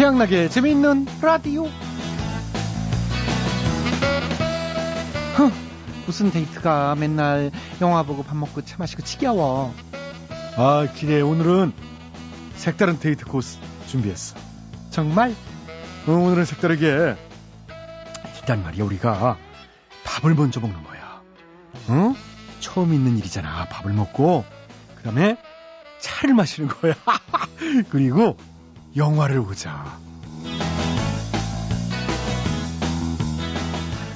최양락의 재미있는 라디오. 흥, 무슨 데이트가 맨날 영화 보고 밥 먹고 차 마시고 지겨워. 아, 기대 오늘은 색다른 데이트 코스 준비했어. 정말? 어, 오늘은 색다르게 일단 말이야 우리가 밥을 먼저 먹는 거야. 응? 처음 있는 일이잖아. 밥을 먹고 그 다음에 차를 마시는 거야. 그리고 영화를 보자.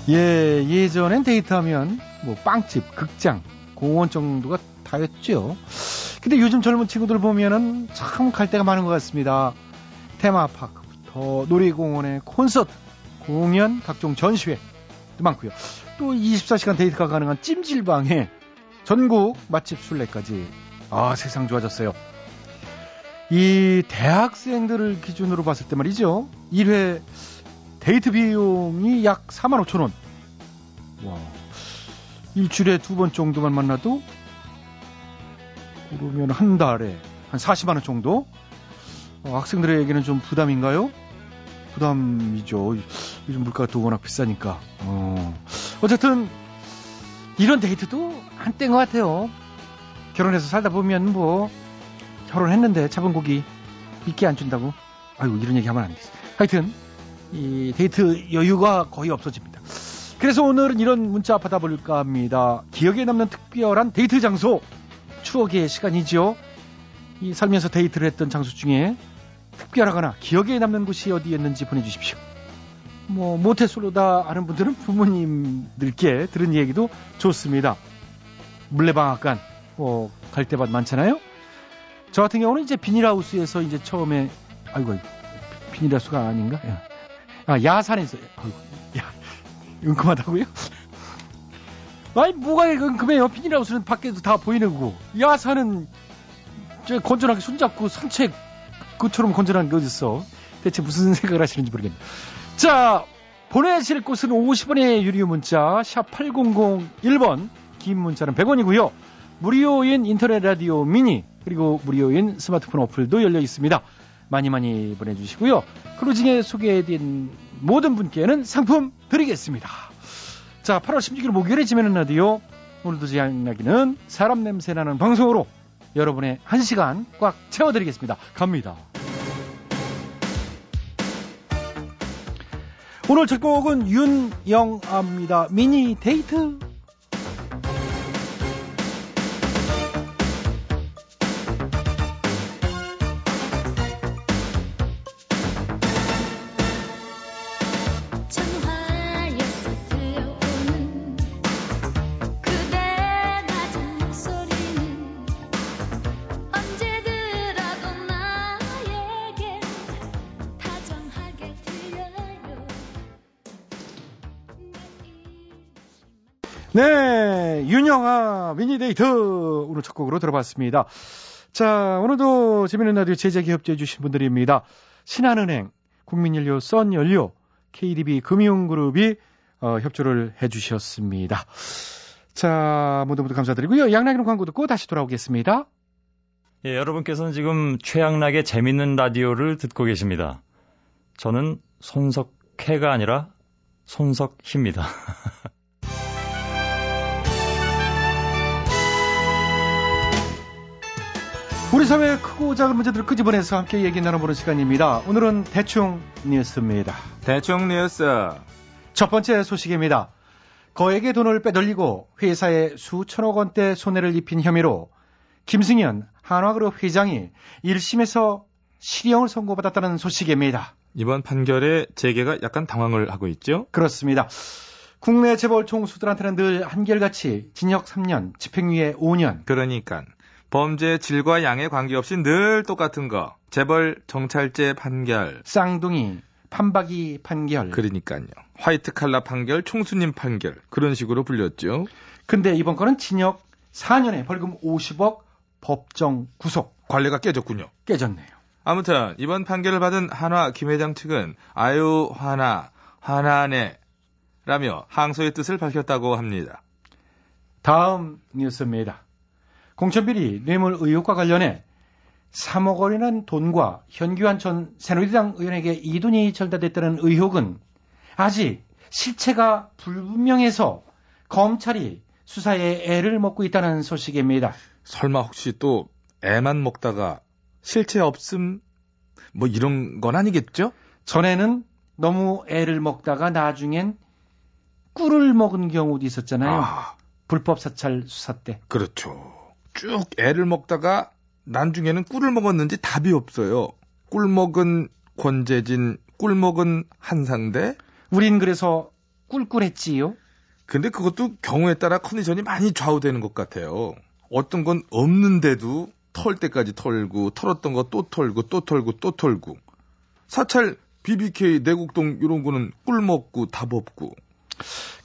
예, 예전엔 데이트하면 뭐 빵집, 극장, 공원 정도가 다였죠. 근데 요즘 젊은 친구들 보면은 참 갈 데가 많은 것 같습니다. 테마파크부터 놀이공원에 콘서트, 공연, 각종 전시회도 많고요. 또 24시간 데이트가 가능한 찜질방에 전국 맛집 순례까지 아 세상 좋아졌어요. 이 대학생들을 기준으로 봤을 때 말이죠. 1회 데이트 비용이 약 4만 5천 원. 와. 일주일에 두 번 정도만 만나도 그러면 한 달에 한 40만 원 정도? 어, 학생들에게는 좀 부담인가요? 부담이죠. 요즘 물가가 또 워낙 비싸니까. 어. 어쨌든 이런 데이트도 한때인 것 같아요. 결혼해서 살다 보면 뭐 결혼했는데 잡은 고기 미끼 안 준다고. 아이고 이런 얘기 하면 안 되지. 하여튼 이 데이트 여유가 거의 없어집니다. 그래서 오늘은 이런 문자 받아볼까 합니다. 기억에 남는 특별한 데이트 장소 추억의 시간이죠. 이 살면서 데이트를 했던 장소 중에 특별하거나 기억에 남는 곳이 어디였는지 보내주십시오. 뭐 모태솔로다 하는 분들은 부모님들께 들은 얘기도 좋습니다. 물레방앗간 뭐갈 때마다 많잖아요. 저 같은 경우는 이제 비닐하우스에서 이제 처음에 아이고 비닐하우스가 아닌가? 아 야산에서 아이고 야 은큼하다고요? 아니 뭐가 은큼해요? 비닐하우스는 밖에도 다 보이는 거고 야산은 저 건전하게 손잡고 산책 그처럼 건전한 게 어딨어? 대체 무슨 생각을 하시는지 모르겠네. 자 보내실 곳은 50원의 유료 문자 샵 8001번 긴 문자는 100원이고요. 무료인 인터넷 라디오 미니 그리고 무료인 스마트폰 어플도 열려 있습니다. 많이 많이 보내주시고요. 크루징에 소개해드린 모든 분께는 상품 드리겠습니다. 자, 8월 16일 목요일에 지면은 라디오 오늘도 제 양락이는 사람 냄새 나는 방송으로 여러분의 한 시간 꽉 채워드리겠습니다. 갑니다. 오늘 첫 곡은 윤영아입니다. 미니 데이트. 네, 윤영아 미니데이트 오늘 첫 곡으로 들어봤습니다. 자, 오늘도 재미있는 라디오 제작에 협조해 주신 분들입니다. 신한은행, 국민연료, 썬연료, KDB 금융그룹이 어, 협조를 해 주셨습니다. 자, 모두 모두 감사드리고요. 양락이는 광고 듣고 다시 돌아오겠습니다. 예, 여러분께서는 지금 최양락의 재밌는 라디오를 듣고 계십니다. 저는 손석해가 아니라 손석희입니다. 우리 사회의 크고 작은 문제들을 끄집어내서 함께 얘기 나눠보는 시간입니다. 오늘은 대충 뉴스입니다. 대충 뉴스. 첫 번째 소식입니다. 거액의 돈을 빼돌리고 회사에 수천억 원대 손해를 입힌 혐의로 김승현 한화그룹 회장이 1심에서 실형을 선고받았다는 소식입니다. 이번 판결에 재계가 약간 당황을 하고 있죠. 그렇습니다. 국내 재벌 총수들한테는 늘 한결같이 징역 3년, 집행유예 5년. 그러니까 범죄 질과 양에 관계없이 늘 똑같은 거. 재벌 정찰제 판결. 쌍둥이, 판박이 판결. 그러니까요. 화이트 칼라 판결, 총수님 판결. 그런 식으로 불렸죠. 근데 이번 건은 징역 4년에 벌금 50억 법정 구속 관례가 깨졌군요. 깨졌네요. 아무튼 이번 판결을 받은 한화 김 회장 측은 아유 화나 화나네 라며 항소의 뜻을 밝혔다고 합니다. 다음 뉴스입니다. 공천비리 뇌물 의혹과 관련해 3억 원이라는 돈과 현규환 전 새누리당 의원에게 이 돈이 전달됐다는 의혹은 아직 실체가 불분명해서 검찰이 수사에 애를 먹고 있다는 소식입니다. 설마 혹시 또 애만 먹다가 실체 없음 뭐 이런 건 아니겠죠? 전에는 너무 애를 먹다가 나중엔 꿀을 먹은 경우도 있었잖아요. 아, 불법 사찰 수사 때. 그렇죠. 쭉 애를 먹다가 나중에는 꿀을 먹었는지 답이 없어요. 꿀 먹은 권재진, 꿀 먹은 한상대. 우린 그래서 꿀꿀했지요. 근데 그것도 경우에 따라 컨디션이 많이 좌우되는 것 같아요. 어떤 건 없는데도 털 때까지 털고, 털었던 거 또 털고, 또 털고, 또 털고. 사찰, BBK, 내곡동 이런 거는 꿀 먹고 답 없고.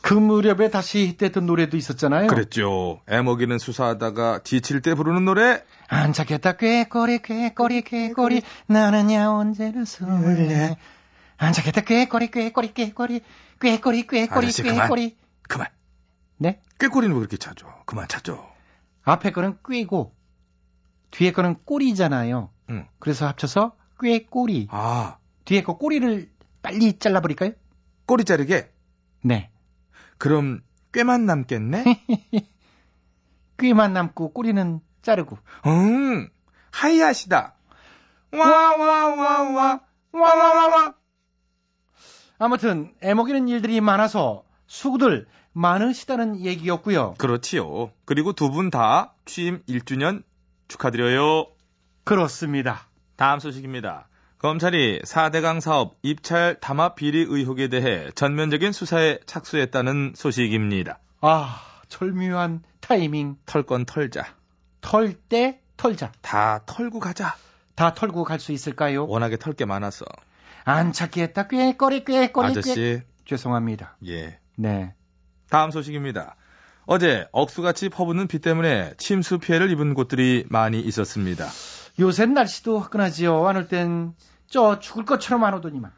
그 무렵에 다시 히트했던 노래도 있었잖아요. 그랬죠. 애먹이는 수사하다가 지칠 때 부르는 노래. 안 찾겠다 꾀꼬리 꾀꼬리 꾀꼬리 나는야 언제나 설레 안 찾겠다 꾀꼬리 꾀꼬리 꾀꼬리 꾀꼬리 꾀꼬리. 꾀꼬리 그만. 네? 꾀꼬리는 왜 그렇게 찾죠? 그만 찾죠. 앞에 거는 꾀고 뒤에 거는 꼬리잖아요. 응. 그래서 합쳐서 꾀꼬리 아, 뒤에 거 꼬리를 빨리 잘라버릴까요? 꼬리 자르게? 네. 그럼 꾀만 남겠네? 꾀만 남고 꼬리는 자르고 응, 하이하시다. 와, 와, 와, 와, 와, 와, 와, 와. 아무튼 애먹이는 일들이 많아서 수구들 많으시다는 얘기였고요. 그렇지요. 그리고 두 분 다 취임 1주년 축하드려요. 그렇습니다. 다음 소식입니다. 검찰이 4대강 사업 입찰 담합 비리 의혹에 대해 전면적인 수사에 착수했다는 소식입니다. 아 절묘한 타이밍 털건 털자. 털 때 털자. 다 털고 가자. 다 털고 갈 수 있을까요? 워낙에 털 게 많아서. 안 찾겠다. 꾀꼬리 꾀꼬리 꾀. 아저씨, 죄송합니다. 예. 네. 다음 소식입니다. 어제 억수같이 퍼붓는 비 때문에 침수 피해를 입은 곳들이 많이 있었습니다. 요새 날씨도 화끈하지요. 안 올땐저 죽을 것처럼 안 오더니만.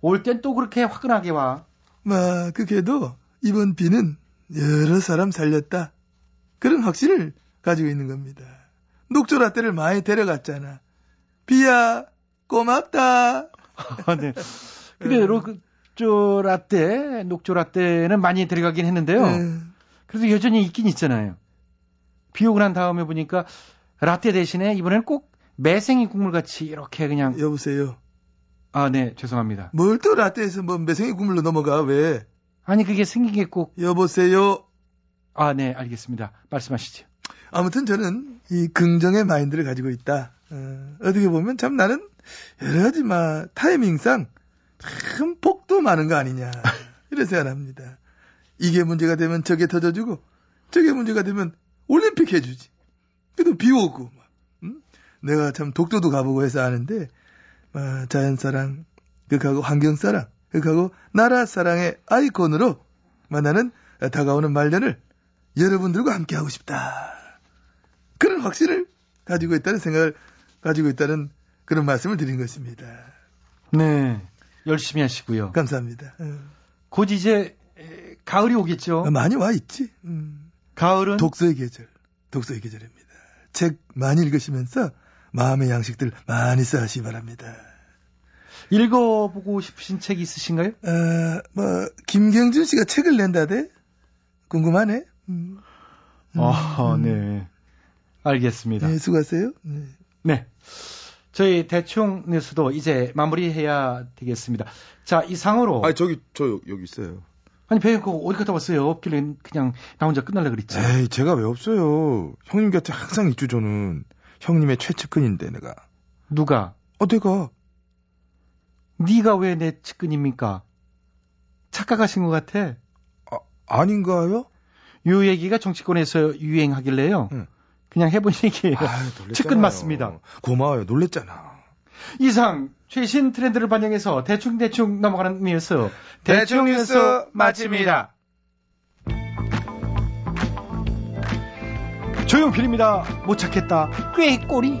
올 땐 또 그렇게 화끈하게 와. 마, 그게도 이번 비는 여러 사람 살렸다. 그런 확신을 가지고 있는 겁니다. 녹조라떼를 많이 데려갔잖아. 비야, 고맙다. 아, 네. 근데 녹조 라떼, 녹조 라떼는 많이 들어가긴 했는데요. 예, 그래도 여전히 있긴 있잖아요. 비 오고 난 다음에 보니까 라떼 대신에 이번엔 꼭 매생이 국물 같이 이렇게 그냥 여보세요. 아, 네, 죄송합니다. 뭘 또 라떼에서 뭐 매생이 국물로 넘어가, 왜? 아니 그게 생긴 게 꼭 여보세요. 아, 네, 알겠습니다. 말씀하시죠. 아무튼 저는 이 긍정의 마인드를 가지고 있다. 어, 떻게 보면 참 나는 여러 가지 막 타이밍상 참 복도 많은 거 아니냐. 이런 생각을 합니다. 이게 문제가 되면 저게 터져주고 저게 문제가 되면 올림픽 해주지. 그래도 비 오고 막, 음? 내가 참 독도도 가보고 해서 아는데 막 자연사랑 극하고 환경사랑 극하고 나라사랑의 아이콘으로 막 나는 다가오는 말년을 여러분들과 함께 하고 싶다. 그런 확신을 가지고 있다는 생각을 가지고 있다는 그런 말씀을 드린 것입니다. 네, 열심히 하시고요. 감사합니다. 어. 곧 이제 에, 가을이 오겠죠. 많이 와 있지. 음. 가을은 독서의 계절, 독서의 계절입니다. 책 많이 읽으시면서 마음의 양식들 많이 쌓으시기 바랍니다. 읽어보고 싶으신 책 있으신가요? 어, 뭐 김경준 씨가 책을 낸다대? 궁금하네. 음. 음, 아, 음. 네. 알겠습니다. 네, 수고하세요. 네. 네. 저희 대충 뉴스도 이제 마무리해야 되겠습니다. 자, 이상으로. 아, 저기, 저 여- 여기 있어요. 아니, 배우 그 어디 갔다 왔어요? 없길래 그냥 나 혼자 끝날라 그랬지. 에이, 제가 왜 없어요? 형님 곁에 항상 있죠, 저는. 형님의 최측근인데, 내가. 누가? 어, 내가. 네가 왜 내 측근입니까? 착각하신 것 같아. 아닌가요? 요 얘기가 정치권에서 유행하길래요. 응. 그냥 해본 얘기예요. 아유. 측근 맞습니다. 고마워요. 놀랬잖아. 이상 최신 트렌드를 반영해서 대충대충 넘어가는 의미에서 대충 뉴스 마칩니다. 조용필입니다. 못 찾겠다. 꾀꼬리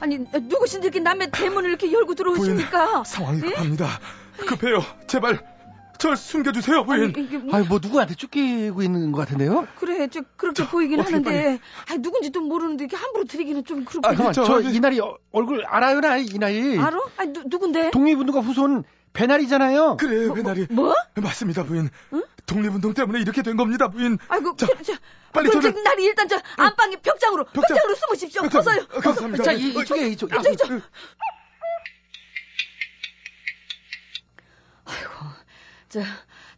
아니 누구신지 이렇게 남의 대문을 이렇게 열고 들어오십니까? 상황이 예? 급합니다. 급해요. 제발 절 숨겨주세요, 부인. 아니, 이게 뭐- 아니, 뭐 누구한테 쫓기고 있는 것 같은데요? 그래 저 그렇게 보이긴 어떻게 하는데 아니 누군지도 모르는데 이렇게 함부로 드리기는 좀 그렇고 아, 잠깐만, 저- 저, 저- 이날이 어- 얼굴 알아요, 나 이날이. 알아? 아니 누, 누군데? 독립운동가 후손 배날이잖아요. 그래요, 배날이. 뭐? 맞습니다, 부인. 독립운동 때문에 이렇게 된 겁니다, 부인. 아이고 자, 그, 저, 빨리 그럼 저를- 저, 날이 일단 저 안방에 벽장으로 벽장. 벽장. 으로 숨으십시오. 어서요. 어, 감사합니다. 자, 이, 이쪽에, 이쪽. 이쪽, 이쪽. 어, 저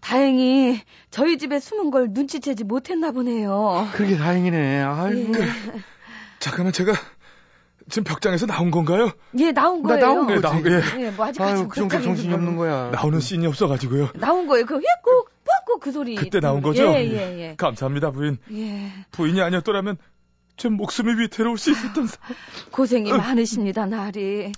다행히 저희 집에 숨은 걸 눈치채지 못했나 보네요. 그게 다행이네. 아이고. 예, 잠깐만, 제가 지금 벽장에서 나온 건가요? 예 나온 나 거예요. 나온 네, 거지. 나온 거, 예. 예, 뭐 아직까지 아유, 그 정도 정신이 없는 거야. 나오는 씬이 없어가지고요. 나온 거예요. 그 휘꾹 꾹꾹 그 소리. 그때 나온 거죠? 예, 예, 예. 감사합니다, 부인. 예. 부인이 아니었더라면 제 목숨이 위태로울 수 있었던 사... 고생이 많으십니다, 나리.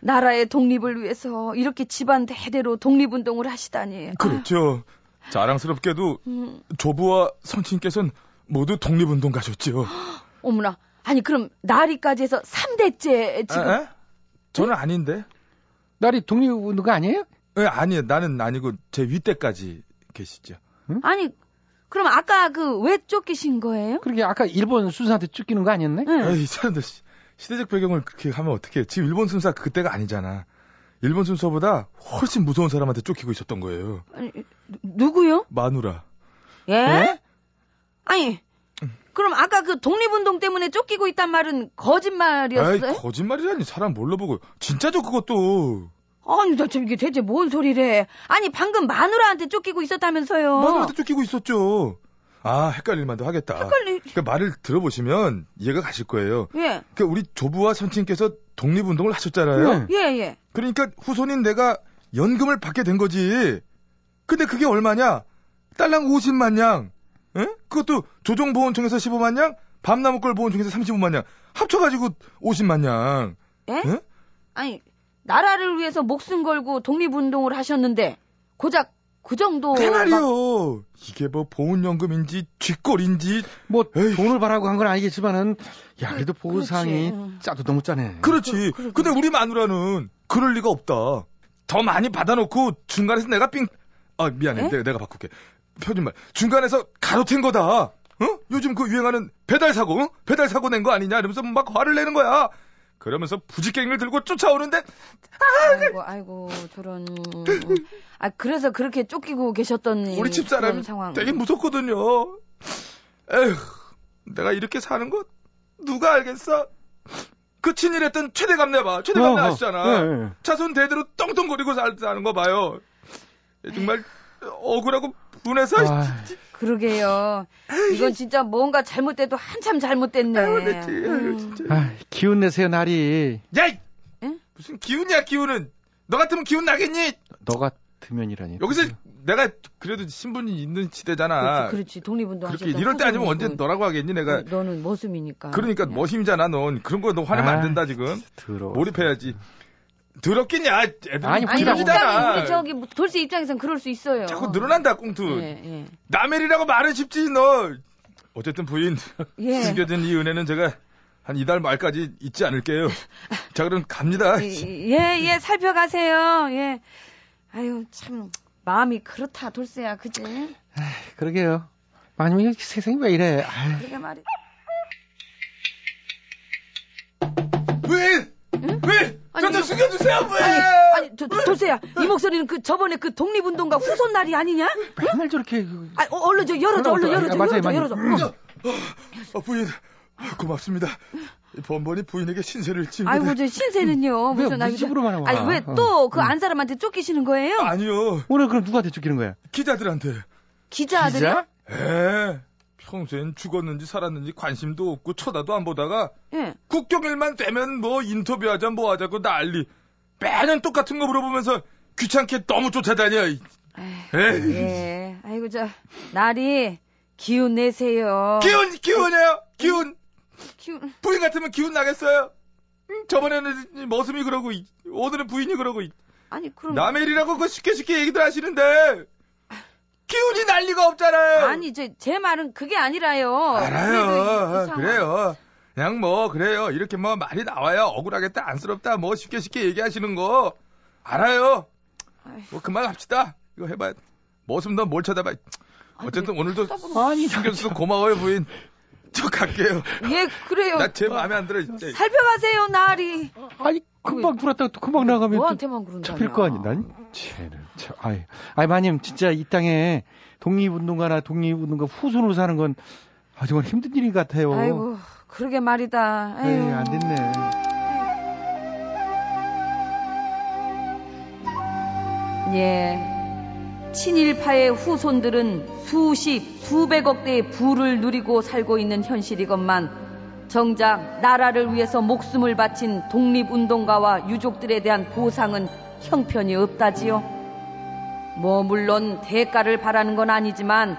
나라의 독립을 위해서 이렇게 집안 대대로 독립운동을 하시다니. 그렇죠. 자랑스럽게도 음, 조부와 선친께서는 모두 독립운동 가셨죠. 어머나. 아니, 그럼 나리까지 해서 3대째 지금. 에? 에? 저는 아닌데. 날이 독립운동가 아니에요? 예, 아니에요. 나는 아니고 제 윗대까지 계시죠. 아니, 그럼 아까 그 왜 쫓기신 거예요? 그러게 아까 일본 순사한테 쫓기는 거 아니었네? 응. 에이, 사람들 시- 시대적 배경을 그렇게 하면 어떡해. 지금 일본 순사 그때가 아니잖아. 일본 순서보다 훨씬 무서운 사람한테 쫓기고 있었던 거예요. 아니, 누- 누구요? 마누라. 예? 네? 아니, 그럼 아까 그 독립운동 때문에 쫓기고 있단 말은 거짓말이었어요? 거짓말이라니. 사람 몰라 보고. 진짜죠, 그것도. 아니, 나 지금 이게 대체 뭔 소리래? 아니, 방금 마누라한테 쫓기고 있었다면서요? 마누라한테 쫓기고 있었죠. 아, 헷갈릴만도 하겠다. 헷갈리. 그 말을 들어보시면 이해가 가실 거예요. 예, 그 우리 조부와 선친께서 독립운동을 하셨잖아요. 네. 예, 예. 그러니까 후손인 내가 연금을 받게 된 거지. 근데 그게 얼마냐? 딸랑 50만 양. 에? 그것도 조정보험청에서 15만 양, 밤나무걸 보험청에서 35만 양. 합쳐가지고 50만 양. 예? 예? 아니, 나라를 위해서 목숨 걸고 독립운동을 하셨는데, 고작 그 정도. 그 말이요. 이게 뭐 보훈연금인지 쥐꼴인지. 뭐 에이. 돈을 바라고 한 건 아니겠지만은 야 그래도 그렇지. 보상이 응. 짜도 너무 짜네. 그렇지. 그-. 근데 우리 마누라는 그럴 리가 없다. 더 많이 받아놓고 중간에서 내가 삥, 아, 미안해. 에? 내가, 내가 바꿀게. 표준말. 중간에서 가로챈 거다. 어? 요즘 그 유행하는 배달 사고, 어? 배달 사고 낸 거 아니냐? 이러면서 막 화를 내는 거야. 그러면서 부지깽이를 들고 쫓아오는데, 아이고, 아이고, 저런. 아, 그래서 그렇게 쫓기고 계셨던 우리 집 그런 사람이 상황. 되게 무섭거든요. 에휴, 내가 이렇게 사는 거 누가 알겠어? 그 친일했던 최대감 내 봐. 최대감 내 어, 어. 아시잖아. 예, 예. 자손 대대로 떵떵거리고 살- 사는 거 봐요. 정말 억울하고 분해서 아, 그러게요. 이건 진짜 뭔가 잘못돼도 한참 잘못됐네. 아유, 내 지- 아유, 음. 아, 기운 내세요 날이. 야이! 응? 무슨 기운이야 기운은? 너 같으면 기운 나겠니? 너 같으면이라니. 여기서 내가 그래도 신분이 있는 시대잖아. 그렇지, 그렇지. 독립운동 그렇게 이럴 때 아니면. 언제 너라고 하겠니 내가? 너는 머슴이니까. 그러니까 그냥. 머심이잖아 넌. 그런 거 너 화내면 안 아, 된다 지금. 들어. 몰입해야지. 더럽겠냐? 애들 아니, 아니. 입장이, 우리 저기 뭐 돌쇠 입장에선 그럴 수 있어요. 자꾸 늘어난다 꽁투. 예, 예. 남일이라고 말은 쉽지 너. 어쨌든 부인 예. 숨겨진 이 은혜는 제가 한 이달 말까지 잊지 않을게요. 자 그럼 갑니다. 예, 예, 살펴가세요. 예. 아유, 참, 마음이 그렇다, 돌쇠야, 그지? 그러게요. 아니 세상이 왜 이래? 그러게 말이. 숨겨주세요 부인! 아니, 아니, 도, 돌쇠야, 이 목소리는 그 저번에 그 독립운동가 후손 날이 아니냐? 맨날 저렇게 그- 아, 어, 얼른 저 열어줘, 얼른 열어줘, 아, 맞아요, 열어줘, 맞아요. 열어줘. 어. 어, 부인 고맙습니다. 이 번번이 부인에게 신세를 지고 아이고, 저 신세는요. 왜 무슨, 우리 집으로만 와? 아니, 왜 또 그 안 사람한테 쫓기시는 거예요? 아니요 오늘 그럼 누구한테 쫓기는 거야? 기자들한테. 기자들이? 기자? 에 평소엔 죽었는지 살았는지 관심도 없고 쳐다도 안 보다가 예. 국경일만 되면 뭐 인터뷰하자 뭐 하자고 난리. 매년 똑같은 거 물어보면서 귀찮게 너무 쫓아다녀. 이. 에이. 예. 아이고, 저, 날이 기운 내세요. 기운, 기운이에요. 기운. 기운. 부인 같으면 기운 나겠어요. 음, 저번에는 머슴이 그러고, 이. 오늘은 부인이 그러고, 이. 아니, 그럼. 남의 일이라고 그 쉽게 쉽게 얘기들 하시는데, 기운이 날 리가 없잖아요. 아니, 저, 제 말은 그게 아니라요. 알아요. 이 상황- 그래요. 그냥 뭐, 그래요. 이렇게 뭐 말이 나와요. 억울하겠다, 안쓰럽다, 뭐 쉽게 쉽게 얘기하시는 거. 알아요. 뭐 그만 합시다. 이거 해봐. 머슴 너뭘 쳐다봐. 어쨌든 오늘도 아니, 신경 써서 고마워요, 부인. 저 갈게요. 예, 그래요. 나 제 마음에 안 들어, 진짜. 살펴가세요, 날이. 아니 금방 들었다가 또 금방 나가면 또 너한테만 그런다. 잡힐 거 아니? 난 쟤는 참, 아이, 아이 마님 진짜 이 땅에 독립운동가나 독립운동가 후손으로 사는 건 아, 정말 힘든 일 같아요. 아이고, 그러게 말이다. 에이. 안 됐네. 예. 친일파의 후손들은 수십, 수백억 대의 부를 누리고 살고 있는 현실이건만 정작 나라를 위해서 목숨을 바친 독립운동가와 유족들에 대한 보상은 형편이 없다지요. 뭐 물론 대가를 바라는 건 아니지만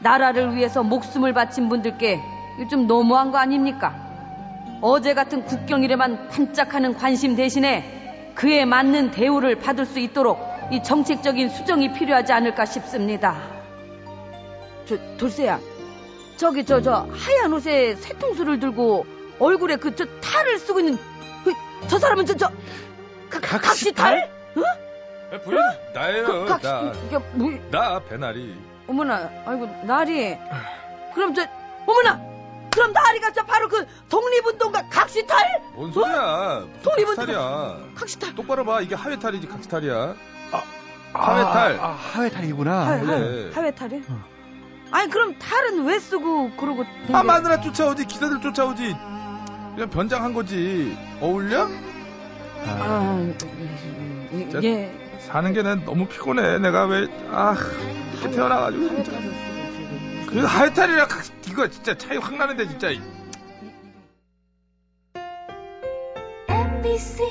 나라를 위해서 목숨을 바친 분들께 좀 너무한 거 아닙니까? 어제 같은 국경일에만 반짝하는 관심 대신에 그에 맞는 대우를 받을 수 있도록 이 정책적인 수정이 필요하지 않을까 싶습니다. 저 돌쇠야, 저기 저 저 하얀 옷에 새통수를 들고 얼굴에 그 저 탈을 쓰고 있는 그, 저 사람은 저저 각시탈? 부인, 나예요, 각, 나. 이게 뭐? 나, 배나리. 어머나, 아이고 나리. 그럼 저 어머나, 그럼 나리가 저 바로 그 독립운동가 각시탈? 뭔 소리야? 독립은 각시탈이야. 각시탈. 똑바로 봐. 이게 하회탈이지, 각시탈이야. 아, 하회탈. 아, 하회탈이구나. 하, 하, 그래. 하회탈이? 아니 그럼 탈은 왜 쓰고 그러고? 아, 마누라 쫓아오지, 기사들 쫓아오지. 그냥 변장한 거지. 어울려? 아, 아, 음, 저- 예. 사는 게 난 너무 피곤해. 내가 왜, 아, 이렇게 태어나가지고. 진짜. 그 하회탈이랑 각, 이거 진짜 차이 확 나는데, 진짜. MBC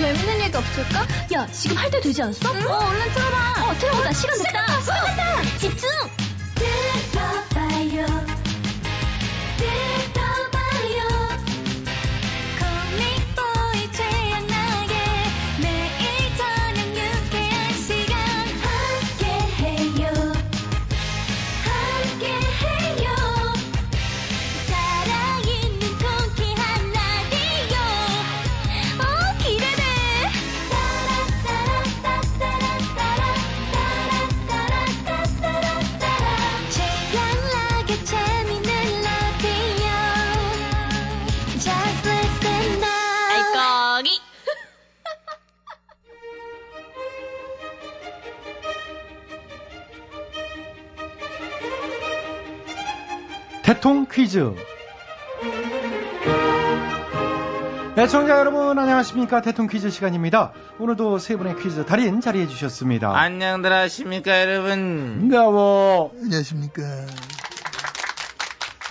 재밌는 얘기 없을까? 야, 지금 할 때 되지 않았어? 어, 얼른 틀어봐. 어, 틀어보자. 시간 됐다. 시간 됐다. 집중! 퀴즈. 애청자 여러분 안녕하십니까 대통 퀴즈 시간입니다. 오늘도 세 분의 퀴즈 달인 자리해 주셨습니다. 안녕들 하십니까 여러분 반가워. 안녕하십니까.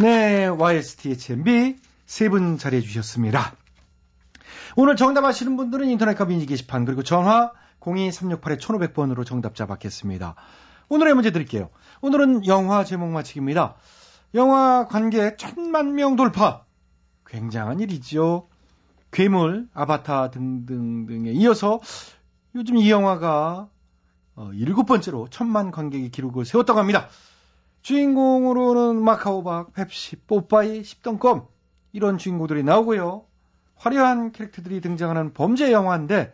네, YSTHMB 세 분 자리해 주셨습니다. 오늘 정답 아시는 분들은 인터넷과 미니 게시판 그리고 전화 02368-1500번으로 정답자 받겠습니다. 오늘의 문제 드릴게요. 오늘은 영화 제목 맞히기입니다. 영화 관객 천만 명 돌파. 굉장한 일이죠. 괴물, 아바타 등등 등에 이어서 요즘 이 영화가 어, 일곱 번째로 천만 관객의 기록을 세웠다고 합니다. 주인공으로는 마카오박, 펩시, 뽀빠이, 십덩껌 이런 주인공들이 나오고요. 화려한 캐릭터들이 등장하는 범죄 영화인데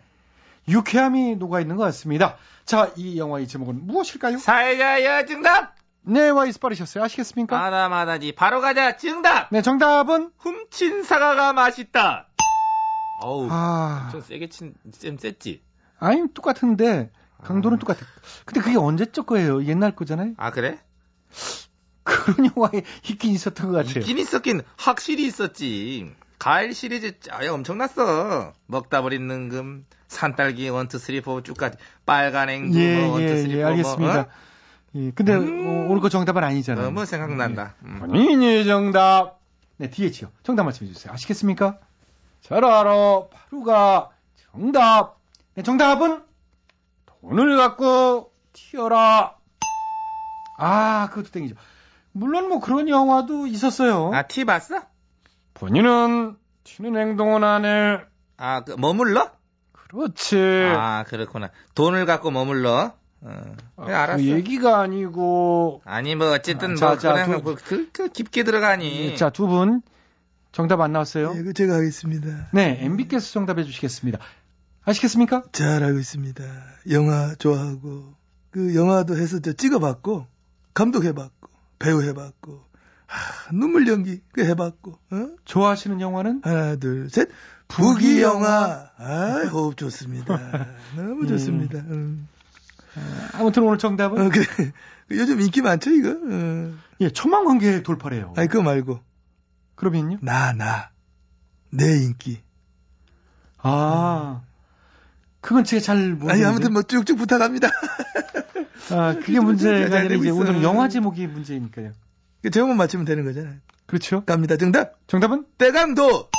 유쾌함이 녹아 있는 것 같습니다. 자, 이 영화의 제목은 무엇일까요? 사회자여 정답 네, 와 이스 빠르셨어요. 아시겠습니까? 마다마다지 바로 가자 정답 네, 정답은 훔친 사과가 맛있다 어우 아, 좀 세게 친좀 셌지 아니 똑같은데 강도는 똑같아. 근데 그게 언제적 거예요? 옛날 거잖아요. 아 그래? 그런 영화에 있긴 있었던 것 같아요. 있긴 있었긴 확실히 있었지 가을 시리즈 짜야 엄청났어 먹다 버린 능금 산딸기 원투 쓰리 포 쭉까지 빨간 앵두 예, 뭐 원투 예, 쓰리 예, 포 알겠습니다. 뭐, 어? 예, 근데 어, 오늘 거 정답은 아니잖아요. 너무 생각난다. 예. 음. 본인이 정답. 네, DH요. 정답 말씀해 주세요. 아시겠습니까? 잘 알아. 바로가 정답. 네, 정답은 돈을 갖고 튀어라. 아, 그것도 땡이죠. 물론 뭐 그런 영화도 있었어요. 아, 티 봤어? 본인은 튀는 행동은 안 해. 아, 그, 머물러? 그렇지. 아, 그렇구나. 돈을 갖고 머물러? 어. 아, 그래, 알았어. 그 얘기가 아니고. 아니, 뭐, 어쨌든, 아, 자, 뭐, 자, 두- 뭐, 그, 그, 깊게 들어가니. 자, 두 분 정답 안 나왔어요? 예, 그 제가 하겠습니다. 네, MB께서 정답해 주시겠습니다. 아시겠습니까? 잘 알고 있습니다. 영화 좋아하고 그 영화도 해서 저 찍어봤고 감독해봤고 배우해봤고 하, 눈물 연기 그 해봤고 어? 좋아하시는 영화는? 하나 둘셋 부기 영화 아 호흡 좋습니다. 너무 좋습니다. 음. 아무튼 오늘 정답은 어, 그래. 요즘 인기 많죠 이거? 어. 예, 천만 관계 돌파래요. 아니 그거 말고 그러면요? 나 나 내 인기. 아, 그건 제가 잘 모르는데. 아니 아무튼 뭐 쭉쭉 부탁합니다. 아, 그게 문제가 잘 아니라 이제 있어. 오늘 영화 제목이 문제니까요. 그 제목만 맞추면 되는 거잖아요. 그렇죠? 갑니다. 정답. 정답은? 때강도.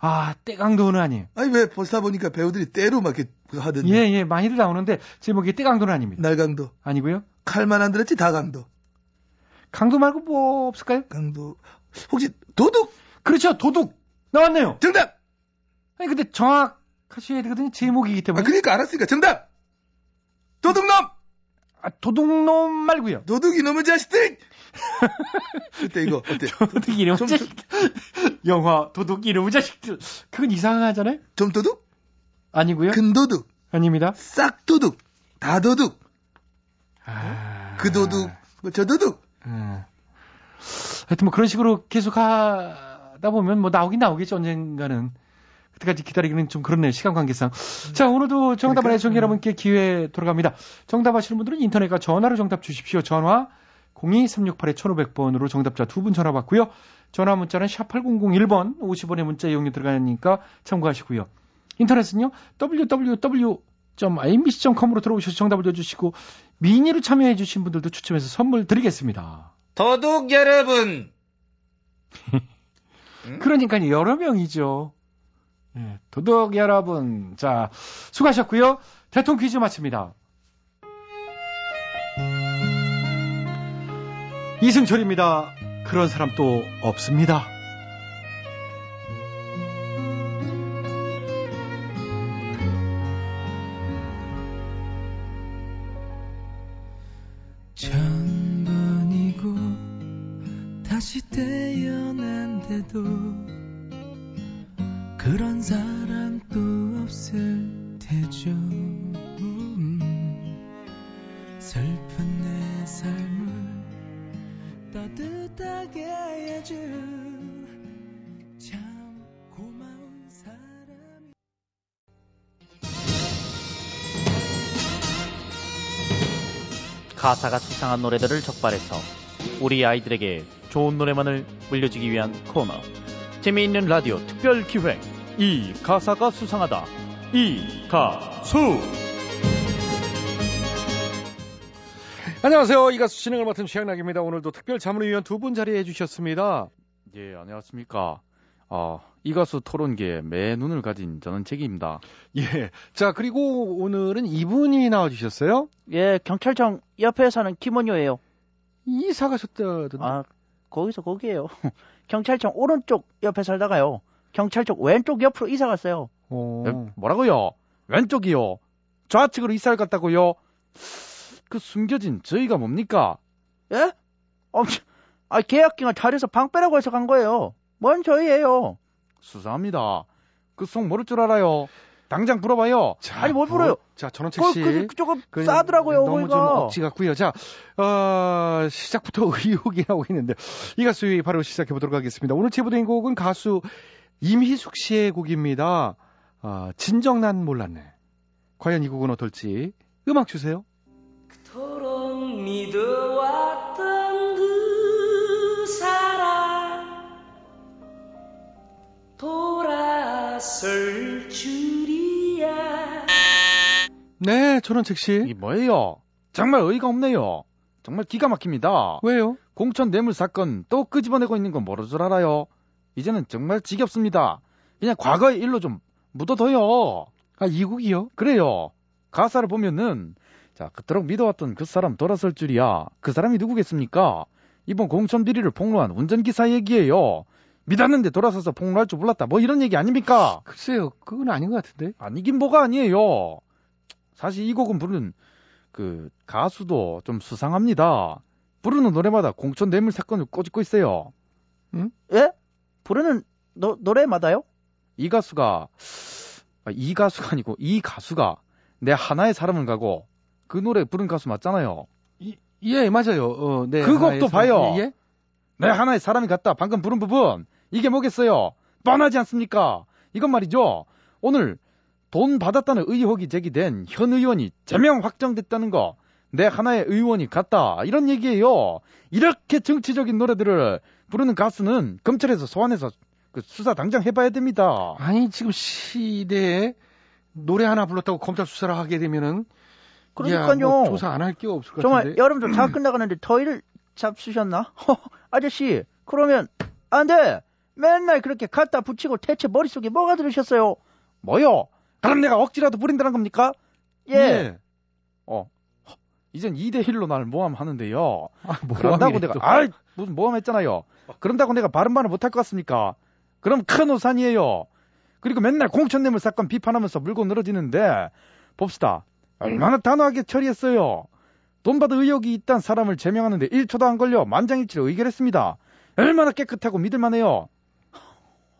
아, 때강도는 아니에요. 아니 왜 보다 보니까 배우들이 때로 막 이렇게 하던데. 예, 예, 많이들 나오는데 제목이 때강도는 아닙니다. 날강도. 아니고요. 칼만 안 들었지 다 강도. 강도 말고 뭐 없을까요? 강도. 혹시 도둑? 그렇죠, 도둑 나왔네요. 정답. 아니 근데 정확하셔야 되거든요. 제목이기 때문에. 아 그러니까 알았으니까 정답. 도둑놈. 아, 도둑놈 말고요. 도둑이 놈의 자식들. 그때 이거 어때? 도둑 이름 좀- 자식. 영화 도둑 이름 자식들. 그건 이상하잖아요. 좀 도둑? 아니고요. 큰 도둑. 아닙니다. 싹 도둑. 다 도둑. 아... 그 도둑. 뭐저 도둑. 음. 하여튼 뭐 그런 식으로 계속 하다 보면 뭐 나오긴 나오겠죠 언젠가는. 그때까지 기다리기는 좀 그렇네요 시간 관계상. 자 오늘도 정답을 그러니까, 애청자 여러분께 기회 돌아갑니다. 정답하시는 분들은 인터넷과 전화로 정답 주십시오. 전화 02368-1500번으로 정답자 두 분 전화 받고요. 전화 문자는 샵 8001번 50원의 문자 이용료 들어가니까 참고하시고요. 인터넷은요 www.imbc.com으로 들어오셔서 정답을 넣어주시고 미니로 참여해 주신 분들도 추첨해서 선물 드리겠습니다. 도둑 여러분! 그러니까 여러 명이죠. 예, 도둑 여러분. 자, 수고하셨고요. 대통령 퀴즈 마칩니다. 이승철입니다. 그런 사람 또 없습니다. 가사가 수상한 노래들을 적발해서 우리 아이들에게 좋은 노래만을 물려주기 위한 코너 재미있는 라디오 특별 기획 이 가사가 수상하다 이 가수 안녕하세요. 이 가수 진행을 맡은 최양락입니다. 오늘도 특별 자문을 위한 두분 자리해 주셨습니다. 예, 안녕하십니까. 아, 이 가수 토론계의 매 눈을 가진 저는 책입니다. 예. 자, 그리고 오늘은 이분이 나와 주셨어요. 예 경찰청 옆에 사는 김원효예요 이사 가셨다던데. 아 거기서 거기에요 경찰청 오른쪽 옆에 살다가요 경찰청 왼쪽 옆으로 이사 갔어요 어. 예, 뭐라고요? 왼쪽이요. 좌측으로 이사를 갔다고요? 그 숨겨진 저희가 뭡니까? 예? 어, 아 계약 기간 잘해서 방 빼라고 해서 간 거예요 뭔 저희예요 수사합니다. 그 속 모를 줄 알아요. 당장 불어봐요. 자, 아니, 뭘 물어요? 자, 전원책 그, 씨. 그, 그쪽은 그 싸더라고요 너무 좀 거기가 억지 같고요. 자, 어, 시작부터 의혹이 나오고 있는데 이 가수의 바로 시작해 보도록 하겠습니다. 오늘 제보된 곡은 가수 임희숙 씨의 곡입니다. 아, 진정 난 몰랐네. 과연 이 곡은 어떨지 음악 주세요. 그토록 믿어왔 돌아설 줄이야 네, 전원책 씨. 이 뭐예요? 정말 어이가 없네요. 정말 기가 막힙니다. 왜요? 공천 뇌물 사건 또 끄집어내고 있는 건 모를 줄 알아요. 이제는 정말 지겹습니다. 그냥 과거의 일로 좀 묻어둬요. 아, 이국이요? 그래요. 가사를 보면은 자 그토록 믿어왔던 그 사람 돌아설 줄이야. 그 사람이 누구겠습니까? 이번 공천 비리를 폭로한 운전기사 얘기예요. 믿었는데 돌아서서 폭로할 줄 몰랐다. 뭐 이런 얘기 아닙니까? 글쎄요, 그건 아닌 것 같은데. 아니긴 뭐가 아니에요. 사실 이 곡은 부르는 그 가수도 좀 수상합니다. 부르는 노래마다 공천 뇌물 사건을 꼬집고 있어요. 예? 부르는 노, 노래마다요? 이 가수가 아, 이 가수가 아니고 이 가수가 내 하나의 사람을 가고 그 노래 부른 가수 맞잖아요. 예, 맞아요. 어, 네. 그 곡도 사람- 봐요. 예? 내 하나의 사람이 같다. 방금 부른 부분 이게 뭐겠어요? 뻔하지 않습니까? 이건 말이죠. 오늘 돈 받았다는 의혹이 제기된 현 의원이 제명 확정됐다는 거. 내 하나의 의원이 같다. 이런 얘기예요. 이렇게 정치적인 노래들을 부르는 가수는 검찰에서 소환해서 그 수사 당장 해봐야 됩니다. 아니, 지금 시대에 노래 하나 불렀다고 검찰 수사를 하게 되면은 그러니까요. 야, 뭐 조사 안 할 게 없을 것 정말 같은데. 여름도 다 끝나가는데 더위를 잡수셨나? 아저씨, 그러면 안 돼. 맨날 그렇게 갖다 붙이고 대체 머릿속에 뭐가 들으셨어요? 뭐요? 그럼 내가 억지라도 부린다는 겁니까? 예. 어. 허, 이젠 2대1로 날 모함하는데요. 모함이래, 그런다고 내가, 또. 아이, 무슨 모함했잖아요. 그런다고 내가 바른 말을 못할 것 같습니까? 그럼 큰 오산이에요. 그리고 맨날 공천뇌물 사건 비판하면서 물고 늘어지는데, 봅시다. 얼마나 단호하게 처리했어요. 돈 받은 의혹이 있단 사람을 제명하는데 1초도 안 걸려 만장일치로 의결했습니다. 얼마나 깨끗하고 믿을만해요.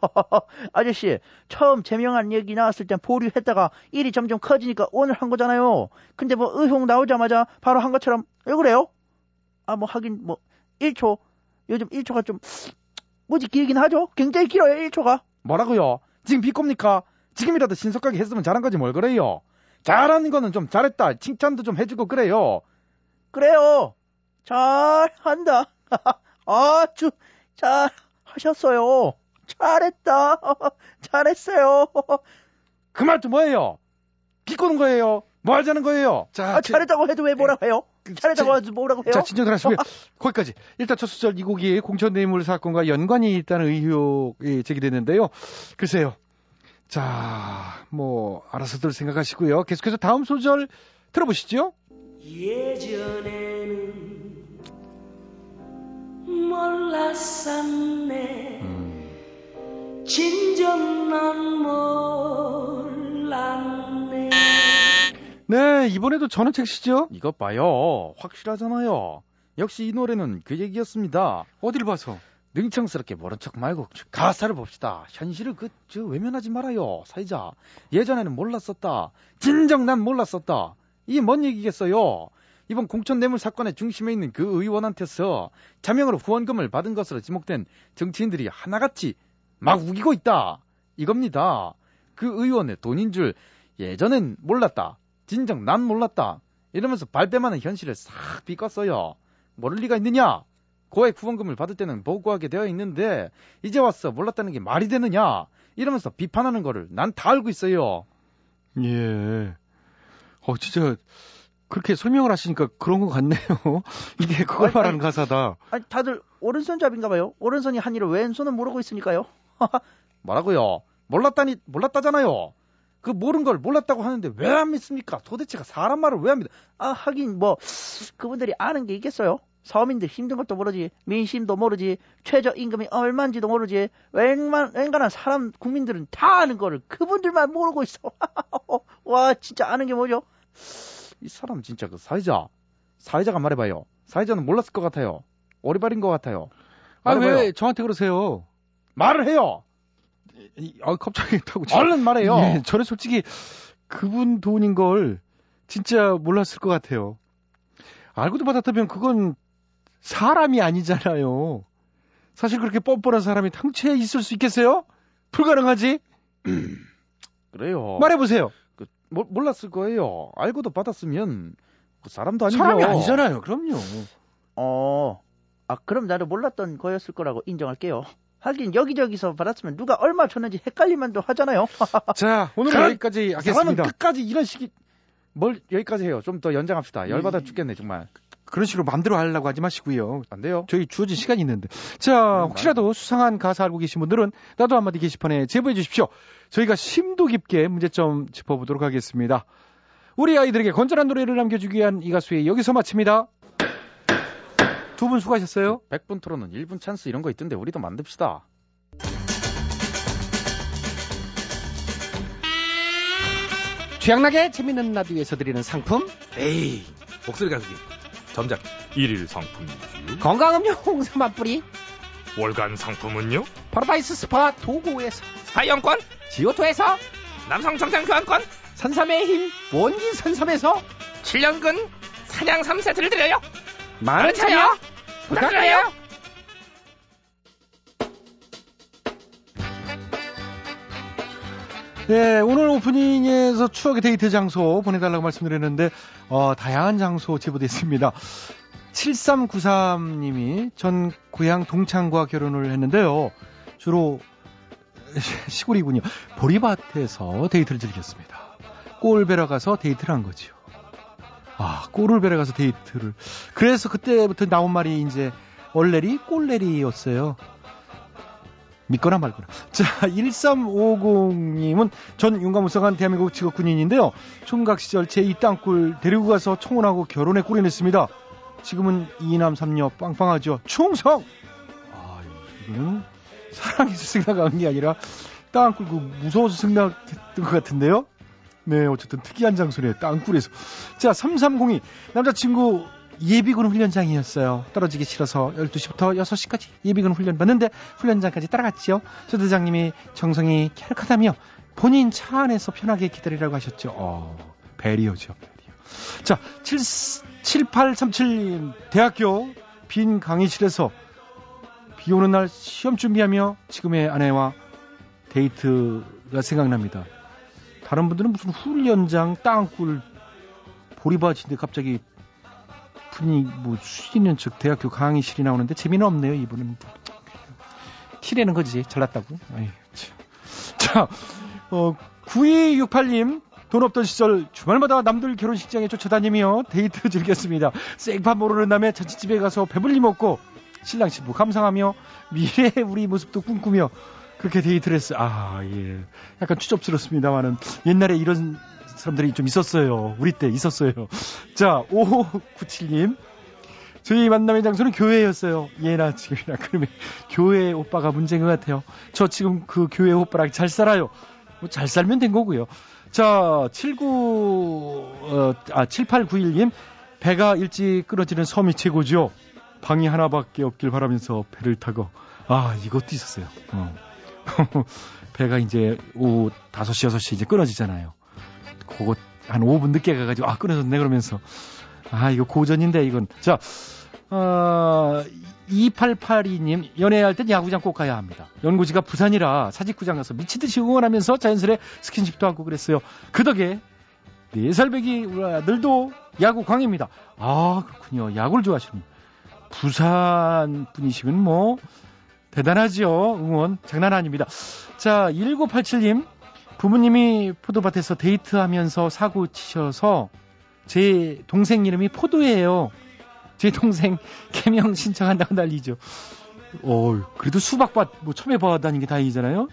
아저씨, 처음 제명한 얘기 나왔을 땐 보류했다가 일이 점점 커지니까 오늘 한 거잖아요. 근데 뭐 의혹 나오자마자 바로 한 것처럼 왜 그래요? 아, 뭐 하긴 뭐 1초. 요즘 1초가 좀 뭐지 길긴 하죠? 굉장히 길어요, 1초가. 뭐라고요? 지금 비겁니까? 지금이라도 신속하게 했으면 잘한 거지 뭘 그래요? 잘하는 거는 좀 잘했다. 칭찬도 좀 해주고 그래요. 그래요. 잘한다. 아주 잘 하셨어요. 잘했다. 잘했어요. 그말또 뭐예요? 비꼬는 거예요? 뭐 하자는 거예요? 자, 아, 잘했다고 해도 왜 뭐라고 해요? 잘했다고 해도 뭐라고 해요? 자, 진정들 하시고요. 거기까지. 일단 첫 수절 이 곡이 공천 뇌물 사건과 연관이 있다는 의혹이 제기됐는데요. 글쎄요. 자, 뭐, 알아서들 생각하시고요. 계속해서 다음 소절 들어보시죠. 예전에는 몰랐었네 진정 난 몰랐네 네, 이번에도 전원책 시죠? 이것 봐요. 확실하잖아요. 역시 이 노래는 그 얘기였습니다. 어딜 봐서? 능청스럽게 모른 척 말고 가사를 봅시다. 현실을 그, 저, 외면하지 말아요. 사이자. 예전에는 몰랐었다. 진정 난 몰랐었다. 이게 뭔 얘기겠어요? 이번 공천 뇌물 사건의 중심에 있는 그 의원한테서 자명으로 후원금을 받은 것으로 지목된 정치인들이 하나같이 막 우기고 있다. 이겁니다. 그 의원의 돈인 줄 예전엔 몰랐다. 진정 난 몰랐다. 이러면서 발뺌하는 현실을 싹 비꼈어요. 모를 리가 있느냐? 고액 후원금을 받을 때는 보고하게 되어 있는데 이제 와서 몰랐다는 게 말이 되느냐? 이러면서 비판하는 거를 난 다 알고 있어요. 예. 어, 진짜, 그렇게 설명을 하시니까 그런 것 같네요. 이게 그걸 아니, 말하는 아니. 가사다. 아니, 다들 오른손잡인가 봐요. 오른손이 한 일을 왼손은 모르고 있으니까요. 뭐라고요? 몰랐다니 몰랐다잖아요. 그 모른 걸 몰랐다고 하는데 왜 안 믿습니까? 도대체가 사람 말을 왜안 믿어? 아, 하긴 뭐 그분들이 아는 게 있겠어요. 서민들 힘든 것도 모르지, 민심도 모르지, 최저 임금이 얼마인지도 모르지. 웬만 웬간한 사람 국민들은 다 아는 거를 그분들만 모르고 있어. 와, 진짜 아는 게 뭐죠? 이 사람 진짜 그 사회자 사회자가 말해봐요. 사회자는 몰랐을 것 같아요. 오리발인 것 같아요. 아. 왜 저한테 그러세요? 말을 해요. 아, 갑자기 했다고. 얼른 말해요. 예, 저는 솔직히 그분 돈인 걸 진짜 몰랐을 것 같아요. 알고도 받았다면 그건 사람이 아니잖아요. 사실 그렇게 뻔뻔한 사람이 당최에 있을 수 있겠어요? 불가능하지? 그래요. 말해보세요. 그, 몰- 몰랐을 거예요. 알고도 받았으면 그 사람도 아니고 사람이 아니잖아요. 그럼요. 어, 아 그럼 나도 몰랐던 거였을 거라고 인정할게요. 하긴 여기저기서 받았으면 누가 얼마 줬는지 헷갈리만도 하잖아요. 자, 오늘은 사람- 여기까지 하겠습니다. 끝까지 이런 식이 뭘 여기까지 해요. 좀 더 연장합시다. 열받아 죽겠네 정말. 그런 식으로 마음대로 하려고 하지 마시고요. 안 돼요. 저희 주어진 시간이 있는데. 자, 혹시라도 수상한 가사 알고 계신 분들은 나도 한마디 게시판에 제보해 주십시오. 저희가 심도 깊게 문제점 짚어보도록 하겠습니다. 우리 아이들에게 건전한 노래를 남겨주기 위한 이 가수의 여기서 마칩니다. 두 분 수고하셨어요. 100분 토론은 1분 찬스 이런 거 있던데 우리도 만듭시다. 취향나게 재밌는 라디오에서 드리는 상품 에이, 목소리가 그게 점작. 일일 상품이지요. 건강음료 홍삼 한 뿌리 월간 상품은요? 파라다이스 스파 도고에서 스파이용권, 지오토에서 남성 정장 교환권, 산삼의 힘 원기 산삼에서 7년근 사냥 3세트를 드려요. 많은 차요. 부탁드려요. 네, 오늘 오프닝에서 추억의 데이트 장소 보내달라고 말씀드렸는데, 어, 다양한 장소 제보됐습니다. 7393님이 전 고향 동창과 결혼을 했는데요. 주로 시골이군요. 보리밭에서 데이트를 즐겼습니다. 꼴 베러 가서 데이트를 한 거죠. 아, 베러 가서 데이트를. 그래서 그때부터 나온 말이 이제 얼레리 꼴레리였어요. 믿거나 말거나. 자, 1350님은 전 용감무쌍한 대한민국 직업 군인인데요. 총각 시절 제 이 땅굴 데리고 가서 청혼하고 결혼에 골인했습니다. 지금은 이남 삼녀 빵빵하죠. 충성! 아, 이거는 사랑해서 생각한 게 아니라 땅굴 그 무서워서 생각했던 것 같은데요. 네, 어쨌든 특이한 장소네. 땅굴에서. 자, 3302. 남자친구 예비군 훈련장이었어요. 떨어지기 싫어서 12시부터 6시까지 예비군 훈련 받는데 훈련장까지 따라갔지요. 조 대장님이 정성이 쾌락하다며 본인 차 안에서 편하게 기다리라고 하셨죠. 어, 배리어죠. 배리어. 자, 7, 7837님. 대학교 빈 강의실에서 비 오는 날 시험 준비하며 지금의 아내와 데이트가 생각납니다. 다른 분들은 무슨 훈련장, 땅굴, 보리밭인데 갑자기 분이 뭐 수있는 즉 대학교 강의실이 나오는데 재미는 없네요 이분은. 티내는 거지 잘났다고. 아이, 참. 자 어, 9268님 돈 없던 시절 주말마다 남들 결혼식장에 쫓아다니며 데이트 즐겼습니다. 생판 모르는 남의 잔치집에 가서 배불리 먹고 신랑 신부 감상하며 미래의 우리 모습도 꿈꾸며 그렇게 데이트를 했어요 아 예 약간 추접스럽습니다만은 옛날에 이런 사람들이 좀 있었어요. 우리 때 있었어요. 자, 5597님. 저희 만남의 장소는 교회였어요. 예나 지금이나. 그러면 교회 오빠가 문제인 것 같아요. 저 지금 그 교회 오빠랑 잘 살아요. 뭐 잘 살면 된 거고요. 자, 79, 어, 아, 7891님. 배가 일찍 끊어지는 섬이 최고죠. 방이 하나밖에 없길 바라면서 배를 타고. 아, 이것도 있었어요. 어. 배가 이제 오후 5시, 6시 이제 끊어지잖아요. 그거 한 5분 늦게 가가지고 아 끊어졌네 그러면서 아 이거 고전인데 이건 자 어, 2882님 연애할 땐 야구장 꼭 가야 합니다. 연고지가 부산이라 사직구장 가서 미치듯이 응원하면서 자연스레 스킨십도 하고 그랬어요. 그 덕에 4살 배기 우리 아들도 야구 광입니다. 아 그렇군요. 야구를 좋아하시는 부산 분이시면 뭐 대단하지요. 응원 장난 아닙니다. 자 1987님 부모님이 포도밭에서 데이트하면서 사고 치셔서 제 동생 이름이 포도예요. 제 동생 개명 신청한다고 난리죠. 어, 그래도 수박밭 뭐 처음에 봐다니는 게 다행이잖아요.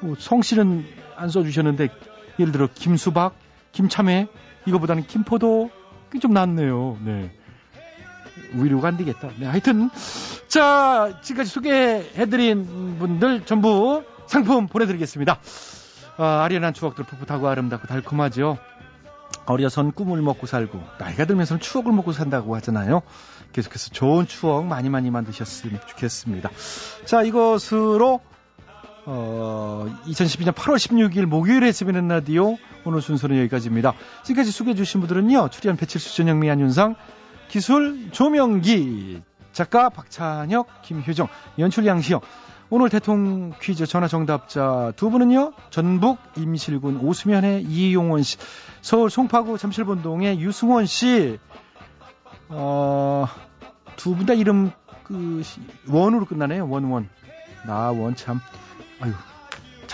뭐 성씨는 안 써주셨는데 예를 들어 김수박, 김참외 이거보다는 김포도 좀 낫네요. 네. 위로가 안 되겠다. 네, 하여튼 자 지금까지 소개해드린 분들 전부 상품 보내드리겠습니다. 아, 아련한 추억들 풋풋하고 아름답고 달콤하죠. 어려선 꿈을 먹고 살고 나이가 들면서는 추억을 먹고 산다고 하잖아요. 계속해서 좋은 추억 많이 많이 만드셨으면 좋겠습니다. 자 이것으로 어, 2012년 8월 16일 목요일에 스비는 라디오 오늘 순서는 여기까지입니다. 지금까지 소개해 주신 분들은요. 출연 배칠수 전영미 안윤상 기술 조명기 작가 박찬혁 김효정 연출 양시영 오늘 대통령 퀴즈 전화 정답자 두 분은요. 전북 임실군 오수면의 이용원 씨, 서울 송파구 잠실본동의 유승원 씨. 어, 두 분 다 이름 그 원으로 끝나네요. 원원. 나원 참. 아유.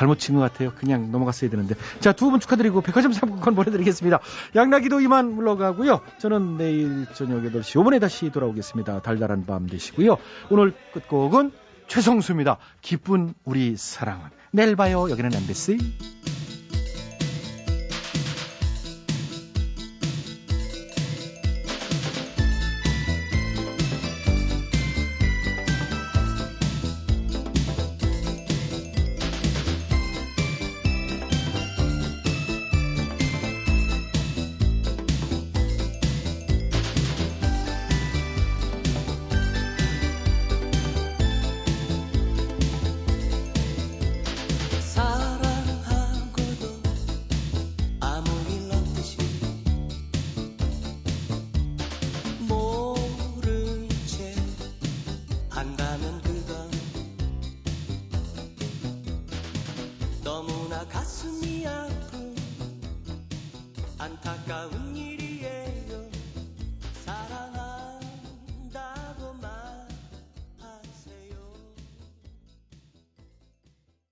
잘못 친 것 같아요. 그냥 넘어갔어야 되는데. 자, 두 분 축하드리고 백화점 상품권 보내드리겠습니다. 양락이도 이만 물러가고요. 저는 내일 저녁 8시 5분에 다시 돌아오겠습니다. 달달한 밤 되시고요. 오늘 끝곡은 최성수입니다. 기쁜 우리 사랑은. 내일 봐요. 여기는 MBC.